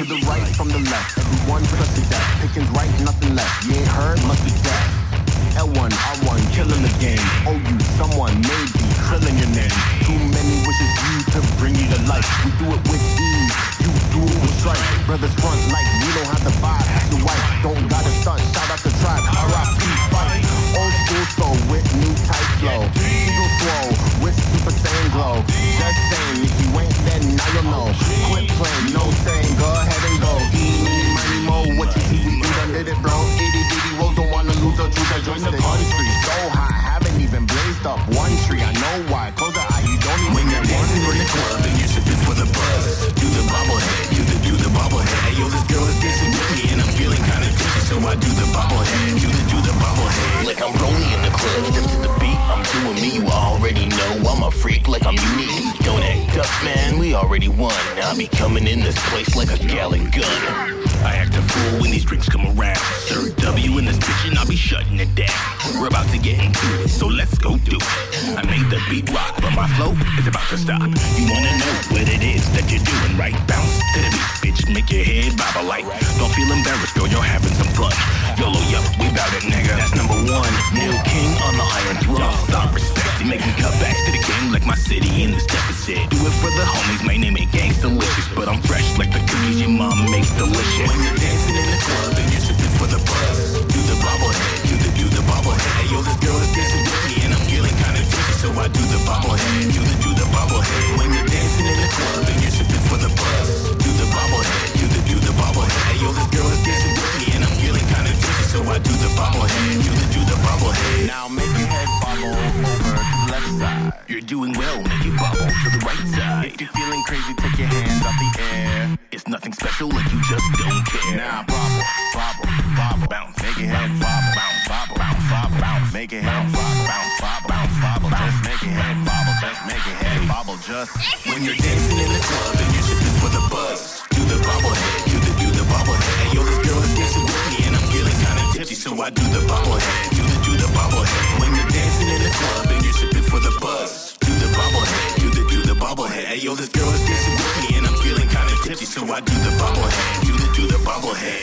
To the right, from the left. Everyone trust the death. Pickings right, nothing left. You ain't heard, must be deaf. L1, R1, killing the game. Oh, you, someone, maybe, trilling your name. Too many wishes used to bring you to life. We do it with ease. You do it with strife. Brothers front like we don't have to buy. The white know why. Close the eye, you don't even When you're dancing in the club and you're sipping for the buzz, do the bobblehead, do the do the bobblehead. Hey yo, this girl is dancing with me and I'm feeling kinda tipsy, so I do the bobblehead, do the do the bobblehead. Like I'm rolling in the club, step to the beat, I'm doing me. You already know I'm a freak, like I'm unique. Don't act up, man, we already won. I'll be coming in this place like a gallon gun. I act a fool when these drinks come around. Sir W in this bitch and I'll be shutting it down. We're about to get into it, so let's go do it. I the beat rock, but my flow is about to stop. You wanna know what it is that you're doing, right? Bounce to the beat, bitch, make your head bob a light. Don't feel embarrassed, girl, you're having some fun. YOLO, yup, we bout it, nigga. That's number one. New king on the iron throne. Stop me cut back to the game like my city in this deficit. Do it for the homies, my name ain't gangs delicious, but I'm fresh like the cookies your mom makes delicious. When you're dancing in the club do the do the bobblehead. When you're dancing in the club and you're sipping for the buzz, do the bobblehead, do the do the bobblehead. Yo, this girl is dancing with me and I'm feeling kinda tipsy, so I do the bobblehead, do the do the bobblehead. Now make your head bobble over to the left side. You're doing well, make it bubble to the right side. If you're feeling crazy, take your hands out the air. It's nothing special, like you just don't care. Now bobble, bobble, bobble, bounce, make your head bobble, bounce, bobble, bounce, bobble, bounce, make your head bobble, bobble, just. When you're dancing in the club and you're sipping for the buzz, do the bobblehead, do the do the bobblehead. Hey yo, this girl is dancing with me and I'm feeling kinda tipsy, so I do the bobblehead, do the do the bobblehead. When you're dancing in the club and you're sipping for the buzz, do the bobblehead, do the do the bobblehead. Hey yo, this girl is dancing with me and I'm feeling kinda tipsy, so I do the bobblehead, do the do the bobblehead.